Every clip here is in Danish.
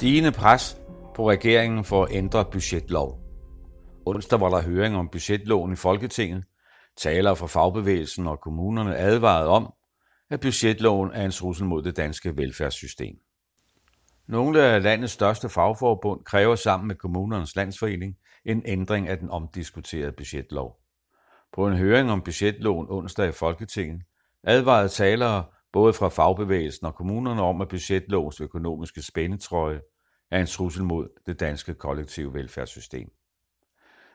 Stigende pres på regeringen for at ændre budgetlov. Onsdag var der høring om budgetloven i Folketinget. Talere fra fagbevægelsen og kommunerne advarede om, at budgetloven er en trussel mod det danske velfærdssystem. Nogle af landets største fagforbund kræver sammen med kommunernes landsforening en ændring af den omdiskuterede budgetlov. På en høring om budgetloven onsdag i Folketinget advarede talere både fra fagbevægelsen og kommunerne om, at budgetlovens økonomiske spændetrøje er en trussel mod det danske kollektive velfærdssystem.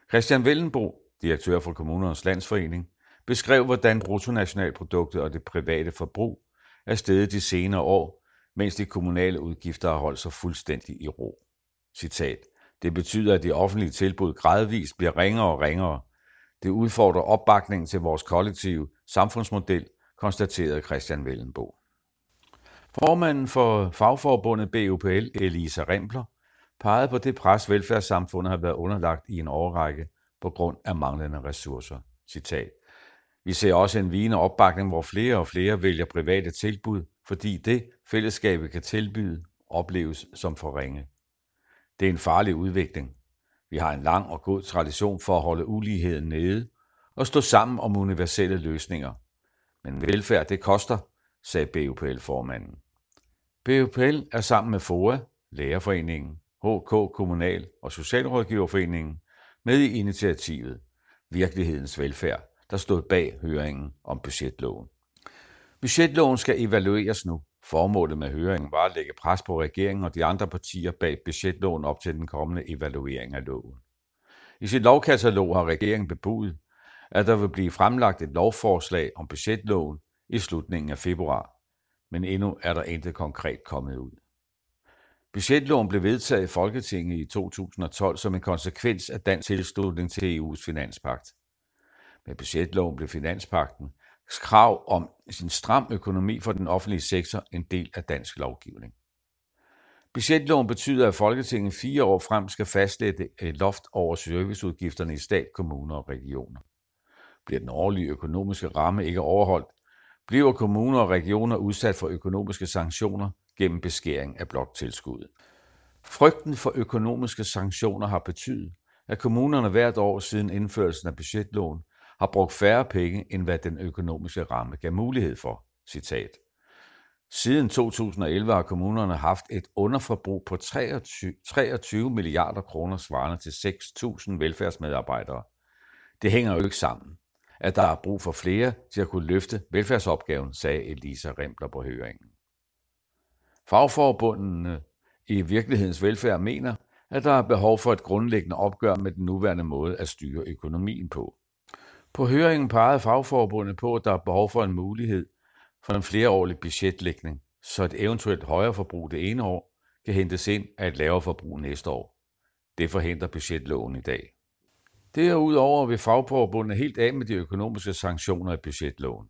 Christian Vellenbro, direktør for Kommunernes Landsforening, beskrev, hvordan bruttonationalproduktet og det private forbrug er steget de senere år, mens de kommunale udgifter har holdt sig fuldstændig i ro. Citat. Det betyder, at de offentlige tilbud gradvist bliver ringere og ringere. Det udfordrer opbakningen til vores kollektive samfundsmodel, konstaterede Christian Vellenbo. Formanden for fagforbundet BUPL, Elisa Rempler, pegede på det pres, velfærdssamfundet har været underlagt i en årrække på grund af manglende ressourcer. Citat. Vi ser også en vigende opbakning, hvor flere og flere vælger private tilbud, fordi det, fællesskabet kan tilbyde, opleves som for ringe. Det er en farlig udvikling. Vi har en lang og god tradition for at holde uligheden nede og stå sammen om universelle løsninger. Men velfærd, det koster, sagde BUPL-formanden. BUPL er sammen med FOA, Lærerforeningen, HK Kommunal og Socialrådgiverforeningen med i initiativet Virkelighedens Velfærd, der stod bag høringen om budgetloven. Budgetloven skal evalueres nu. Formålet med høringen var at lægge pres på regeringen og de andre partier bag budgetloven op til den kommende evaluering af loven. I sit lovkatalog har regeringen bebudet, at der vil blive fremlagt et lovforslag om budgetloven i slutningen af februar, men endnu er der intet konkret kommet ud. Budgetloven blev vedtaget i Folketinget i 2012 som en konsekvens af dansk tilslutning til EU's finanspagt. Med budgetloven blev finanspagten krav om sin stram økonomi for den offentlige sektor en del af dansk lovgivning. Budgetloven betyder, at Folketinget fire år frem skal fastlægge et loft over serviceudgifterne i stat, kommuner og regioner. Bliver den årlige økonomiske ramme ikke overholdt, bliver kommuner og regioner udsat for økonomiske sanktioner gennem beskæring af bloktilskuddet. Frygten for økonomiske sanktioner har betydet, at kommunerne hvert år siden indførelsen af budgetloven har brugt færre penge, end hvad den økonomiske ramme gav mulighed for. Citat. Siden 2011 har kommunerne haft et underforbrug på 23, 23 milliarder kroner svarende til 6.000 velfærdsmedarbejdere. Det hænger jo ikke sammen, at der er brug for flere til at kunne løfte velfærdsopgaven, sagde Elisa Rempler på høringen. Fagforbundene i virkelighedens velfærd mener, at der er behov for et grundlæggende opgør med den nuværende måde at styre økonomien på. På høringen pegede fagforbundet på, at der er behov for en mulighed for en flereårlig budgetlægning, så et eventuelt højere forbrug det ene år kan hentes ind af et lavere forbrug næste år. Det forhindrer budgetloven i dag. Derudover vil fagforbundet helt af med de økonomiske sanktioner i budgetloven.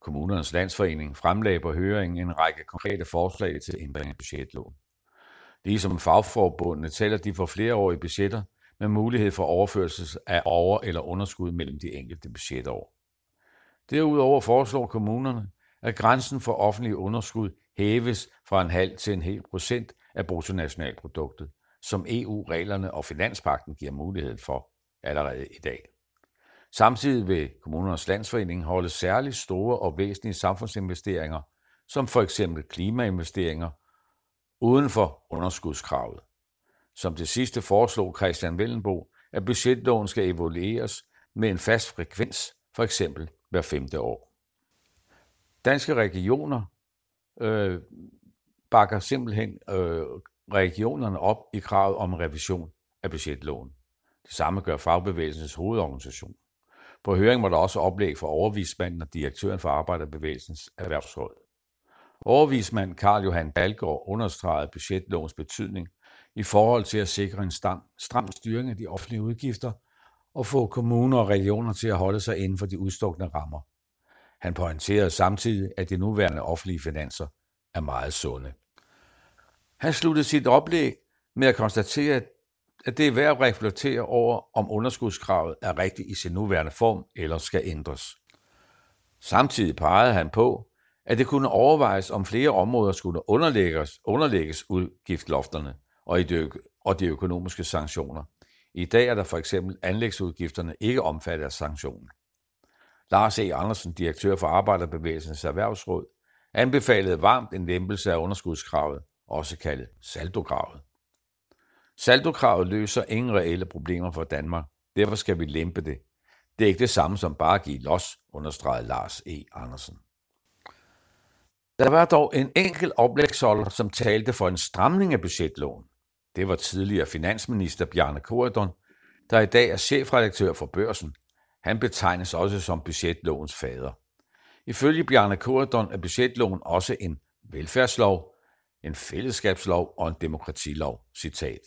Kommunernes Landsforening fremlagde på høringen en række konkrete forslag til ændring af budgetloven. Ligesom fagforbundene tæller de for flereårige budgetter med mulighed for overførsel af over- eller underskud mellem de enkelte budgetår. Derudover foreslår kommunerne, at grænsen for offentlig underskud hæves fra en halv til en hel procent af bruttonationalproduktet, som EU-reglerne og finanspakten giver mulighed for allerede i dag. Samtidig vil kommunernes landsforening holde særligt store og væsentlige samfundsinvesteringer, som for eksempel klimainvesteringer, uden for underskudskravet. Som det sidste foreslog Christian Vellenbo, at budgetloven skal evalueres med en fast frekvens, for eksempel hver femte år. Danske regioner øh, bakker simpelthen øh, regionerne op i kravet om revision af budgetloven. Det samme gør fagbevægelsens hovedorganisation. På høringen var der også oplæg for overvismanden og direktøren for Arbejderbevægelsens Erhvervsråd. Overvismand Karl Johan Balgaard understregede budgetlovens betydning i forhold til at sikre en stram, stram styring af de offentlige udgifter og få kommuner og regioner til at holde sig inden for de udstukne rammer. Han pointerede samtidig, at de nuværende offentlige finanser er meget sunde. Han sluttede sit oplæg med at konstatere, at det er værd at reflektere over, om underskudskravet er rigtigt i sin nuværende form eller skal ændres. Samtidig pegede han på, at det kunne overvejes, om flere områder skulle underlægges, underlægges udgiftlofterne og, i det, og de økonomiske sanktioner. I dag er der for eksempel anlægsudgifterne ikke omfattet af sanktionen. Lars E. Andersen, direktør for Arbejderbevægelsens Erhvervsråd, anbefalede varmt en lempelse af underskudskravet, også kaldet saldokravet. Saldokravet løser ingen reelle problemer for Danmark. Derfor skal vi lempe det. Det er ikke det samme som bare at give los, understregede Lars E. Andersen. Der var dog en enkelt oplægsholder, som talte for en stramning af budgetloven. Det var tidligere finansminister Bjarne Korydon, der i dag er chefredaktør for Børsen. Han betegnes også som budgetlovens fader. Ifølge Bjarne Korydon er budgetloven også en velfærdslov, en fællesskabslov og en demokratilov. Citat.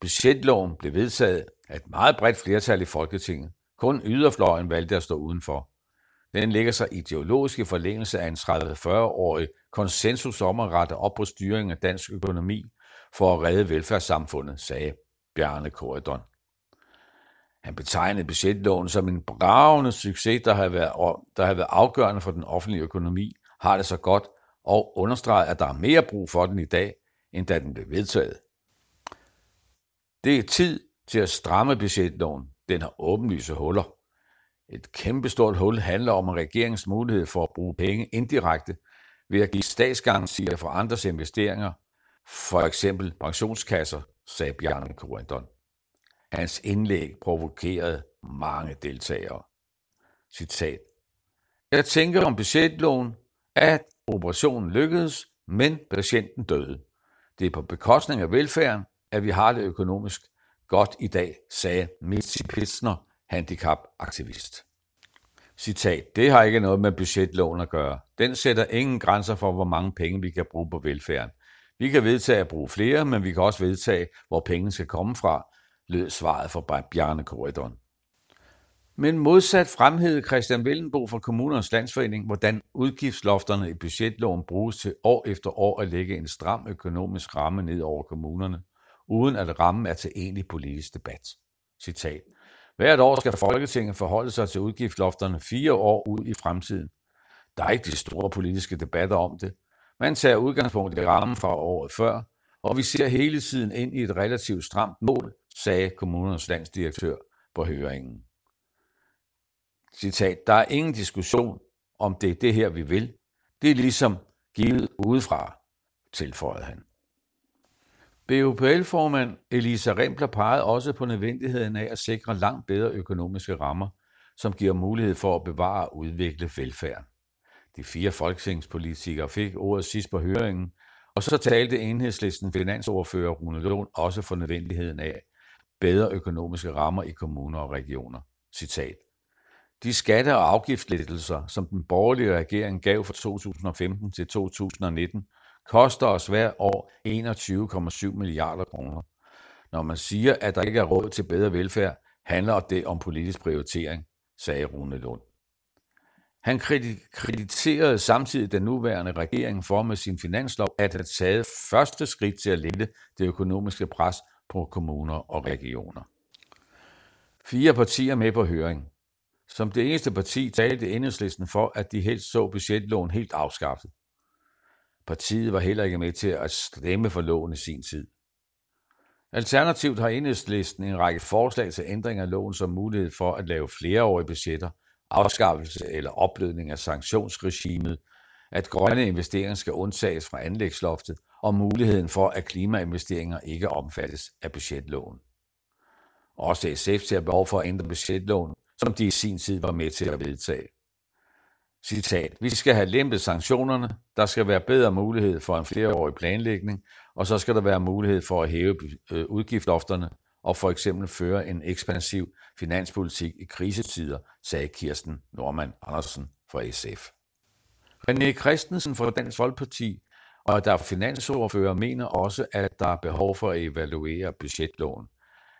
Budgetloven blev vedtaget af et meget bredt flertal i Folketinget. Kun yderfløjen valgte at stå udenfor. Den ligger sig ideologisk i forlængelse af en 30-40-årig konsensus om at rette op på styringen af dansk økonomi for at redde velfærdssamfundet, sagde Bjarne Korydon. Han betegnede budgetloven som en bravende succes, der har været, der har været afgørende for den offentlige økonomi, har det så godt, og understreget, at der er mere brug for den i dag, end da den blev vedtaget. Det er tid til at stramme budgetloven. Den har åbenlyse huller. Et kæmpestort hul handler om regeringens mulighed for at bruge penge indirekte ved at give statsgarantier for andres investeringer, for eksempel pensionskasser, sagde Bjarne Korindon. Hans indlæg provokerede mange deltagere. Citat. Jeg tænker om budgetloven, at operationen lykkedes, men patienten døde. Det er på bekostning af velfærden, at vi har det økonomisk godt i dag, sagde Mitzi Pitsner, handicapaktivist. Citat, det har ikke noget med budgetloven at gøre. Den sætter ingen grænser for, hvor mange penge vi kan bruge på velfærden. Vi kan vedtage at bruge flere, men vi kan også vedtage, hvor pengene skal komme fra, lød svaret fra Bjarne Korridoren. Men modsat fremhævede Christian Vellenbo fra Kommunernes Landsforening, hvordan udgiftslofterne i budgetloven bruges til år efter år at lægge en stram økonomisk ramme ned over kommunerne, uden at rammen er til egentlig politisk debat. Citat. Hvert år skal Folketinget forholde sig til udgiftslofterne fire år ud i fremtiden. Der er ikke de store politiske debatter om det. Man tager udgangspunkt i rammen fra året før, og vi ser hele tiden ind i et relativt stramt mål, sagde kommunernes landsdirektør på høringen. Citat, der er ingen diskussion om det er det her, vi vil. Det er ligesom givet udefra, tilføjede han. BUPL-formand Elisa Rempler pegede også på nødvendigheden af at sikre langt bedre økonomiske rammer, som giver mulighed for at bevare og udvikle velfærd. De fire folketingspolitikere fik ordet sidst på høringen, og så talte enhedslisten finansordfører Rune Lund også for nødvendigheden af bedre økonomiske rammer i kommuner og regioner. Citat. De skatte- og afgiftslettelser, som den borgerlige regering gav fra 2015 til 2019, koster os hver år 21,7 milliarder kroner. Når man siger, at der ikke er råd til bedre velfærd, handler det om politisk prioritering, sagde Rune Lund. Han krediterede samtidig den nuværende regering for med sin finanslov at have taget første skridt til at lette det økonomiske pres på kommuner og regioner. Fire partier med på høring. Som det eneste parti talte enhedslisten for, at de helst så budgetlån helt afskaffet. Partiet var heller ikke med til at stemme for loven i sin tid. Alternativt har enhedslisten en række forslag til ændring af loven som mulighed for at lave flereårige budgetter, afskaffelse eller opblødning af sanktionsregimet, at grønne investeringer skal undtages fra anlægsloftet og muligheden for, at klimainvesteringer ikke omfattes af budgetloven. Også SF ser behov for at ændre budgetloven, som de i sin tid var med til at vedtage. Citat, vi skal have lempet sanktionerne, der skal være bedre mulighed for en flereårig planlægning, og så skal der være mulighed for at hæve øh, udgiftslofterne og for eksempel føre en ekspansiv finanspolitik i krisetider, sagde Kirsten Norman Andersen fra SF. René Christensen fra Dansk Folkeparti og der finansordfører mener også, at der er behov for at evaluere budgetloven.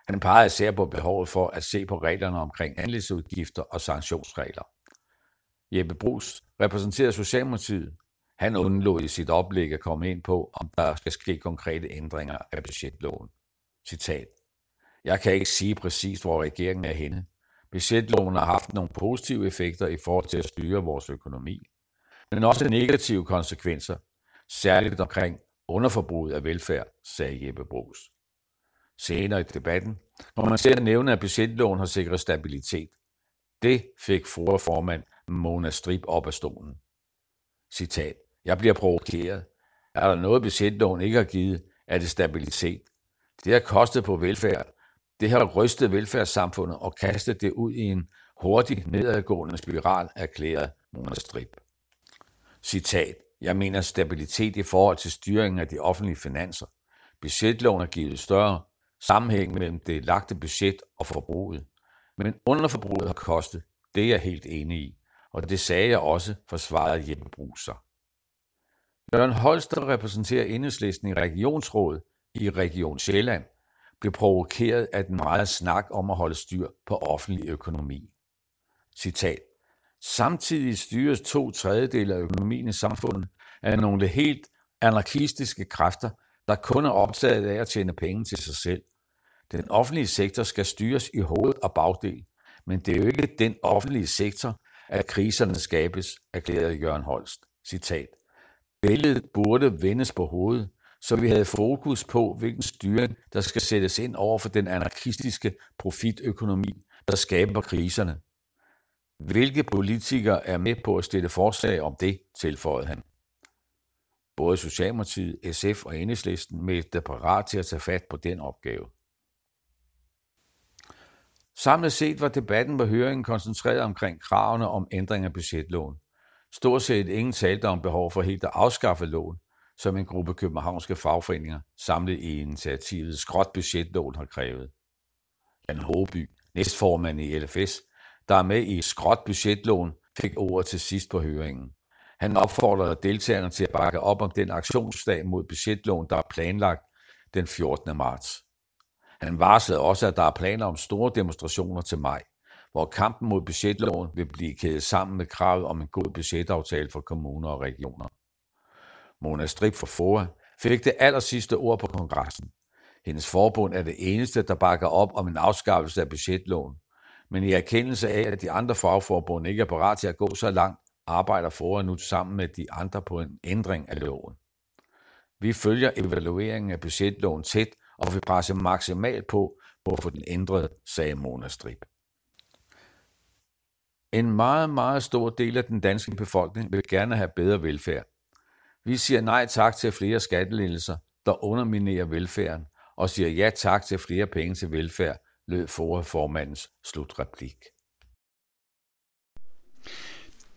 Han peger især på behovet for at se på reglerne omkring anlægsudgifter og sanktionsregler. Jeppe Brugs repræsenterer Socialdemokratiet. Han undlod i sit oplæg at komme ind på, om der skal ske konkrete ændringer af budgetloven. Citat. Jeg kan ikke sige præcist, hvor regeringen er henne. Budgetloven har haft nogle positive effekter i forhold til at styre vores økonomi. men også negative konsekvenser, særligt omkring underforbruget af velfærd, sagde Jeppe Brugs. Senere i debatten når man selv nævne, at budgetloven har sikret stabilitet. Det fik formand Mona Strip op af stolen. Citat. Jeg bliver provokeret. Er der noget, budgetloven ikke har givet, er det stabilitet. Det har kostet på velfærd. Det har rystet velfærdssamfundet og kastet det ud i en hurtig nedadgående spiral, erklæret Mona Strip. Citat. Jeg mener stabilitet i forhold til styringen af de offentlige finanser. Budgetloven har givet større sammenhæng mellem det lagte budget og forbruget. Men underforbruget har kostet. Det er jeg helt enig i. Og det sagde jeg også, forsvarede Jeppe Bruser. Jørgen Holster repræsenterer enhedslisten i regionsrådet i Region Sjælland, blev provokeret af den meget snak om at holde styr på offentlig økonomi. Citat. Samtidig styres to tredjedele af økonomien i samfundet af nogle helt anarkistiske kræfter, der kun er optaget af at tjene penge til sig selv. Den offentlige sektor skal styres i hoved og bagdel, men det er jo ikke den offentlige sektor, at kriserne skabes, erklærede Jørgen Holst. Citat. Billedet burde vendes på hovedet, så vi havde fokus på, hvilken styring, der skal sættes ind over for den anarkistiske profitøkonomi, der skaber kriserne. Hvilke politikere er med på at stille forslag om det, tilføjede han. Både Socialdemokratiet, SF og Enhedslisten meldte parat til at tage fat på den opgave. Samlet set var debatten på høringen koncentreret omkring kravene om ændring af budgetloven. Stort set ingen talte om behov for helt at afskaffe loven, som en gruppe københavnske fagforeninger samlet i initiativet Skråt Budgetloven har krævet. Jan Håby, næstformand i LFS, der er med i Skråt Budgetloven, fik ordet til sidst på høringen. Han opfordrede deltagerne til at bakke op om den aktionsdag mod budgetloven, der er planlagt den 14. marts. Han varslede også, at der er planer om store demonstrationer til maj, hvor kampen mod budgetloven vil blive kædet sammen med kravet om en god budgetaftale for kommuner og regioner. Mona Strip for FOA fik det aller sidste ord på kongressen. Hendes forbund er det eneste, der bakker op om en afskaffelse af budgetloven. Men i erkendelse af, at de andre fagforbund ikke er parat til at gå så langt, arbejder FOA nu sammen med de andre på en ændring af loven. Vi følger evalueringen af budgetloven tæt og vil presse maksimalt på, på at få den ændret, sagde Mona Strip. En meget, meget stor del af den danske befolkning vil gerne have bedre velfærd. Vi siger nej tak til flere skattelettelser, der underminerer velfærden, og siger ja tak til flere penge til velfærd, lød formandens slutreplik.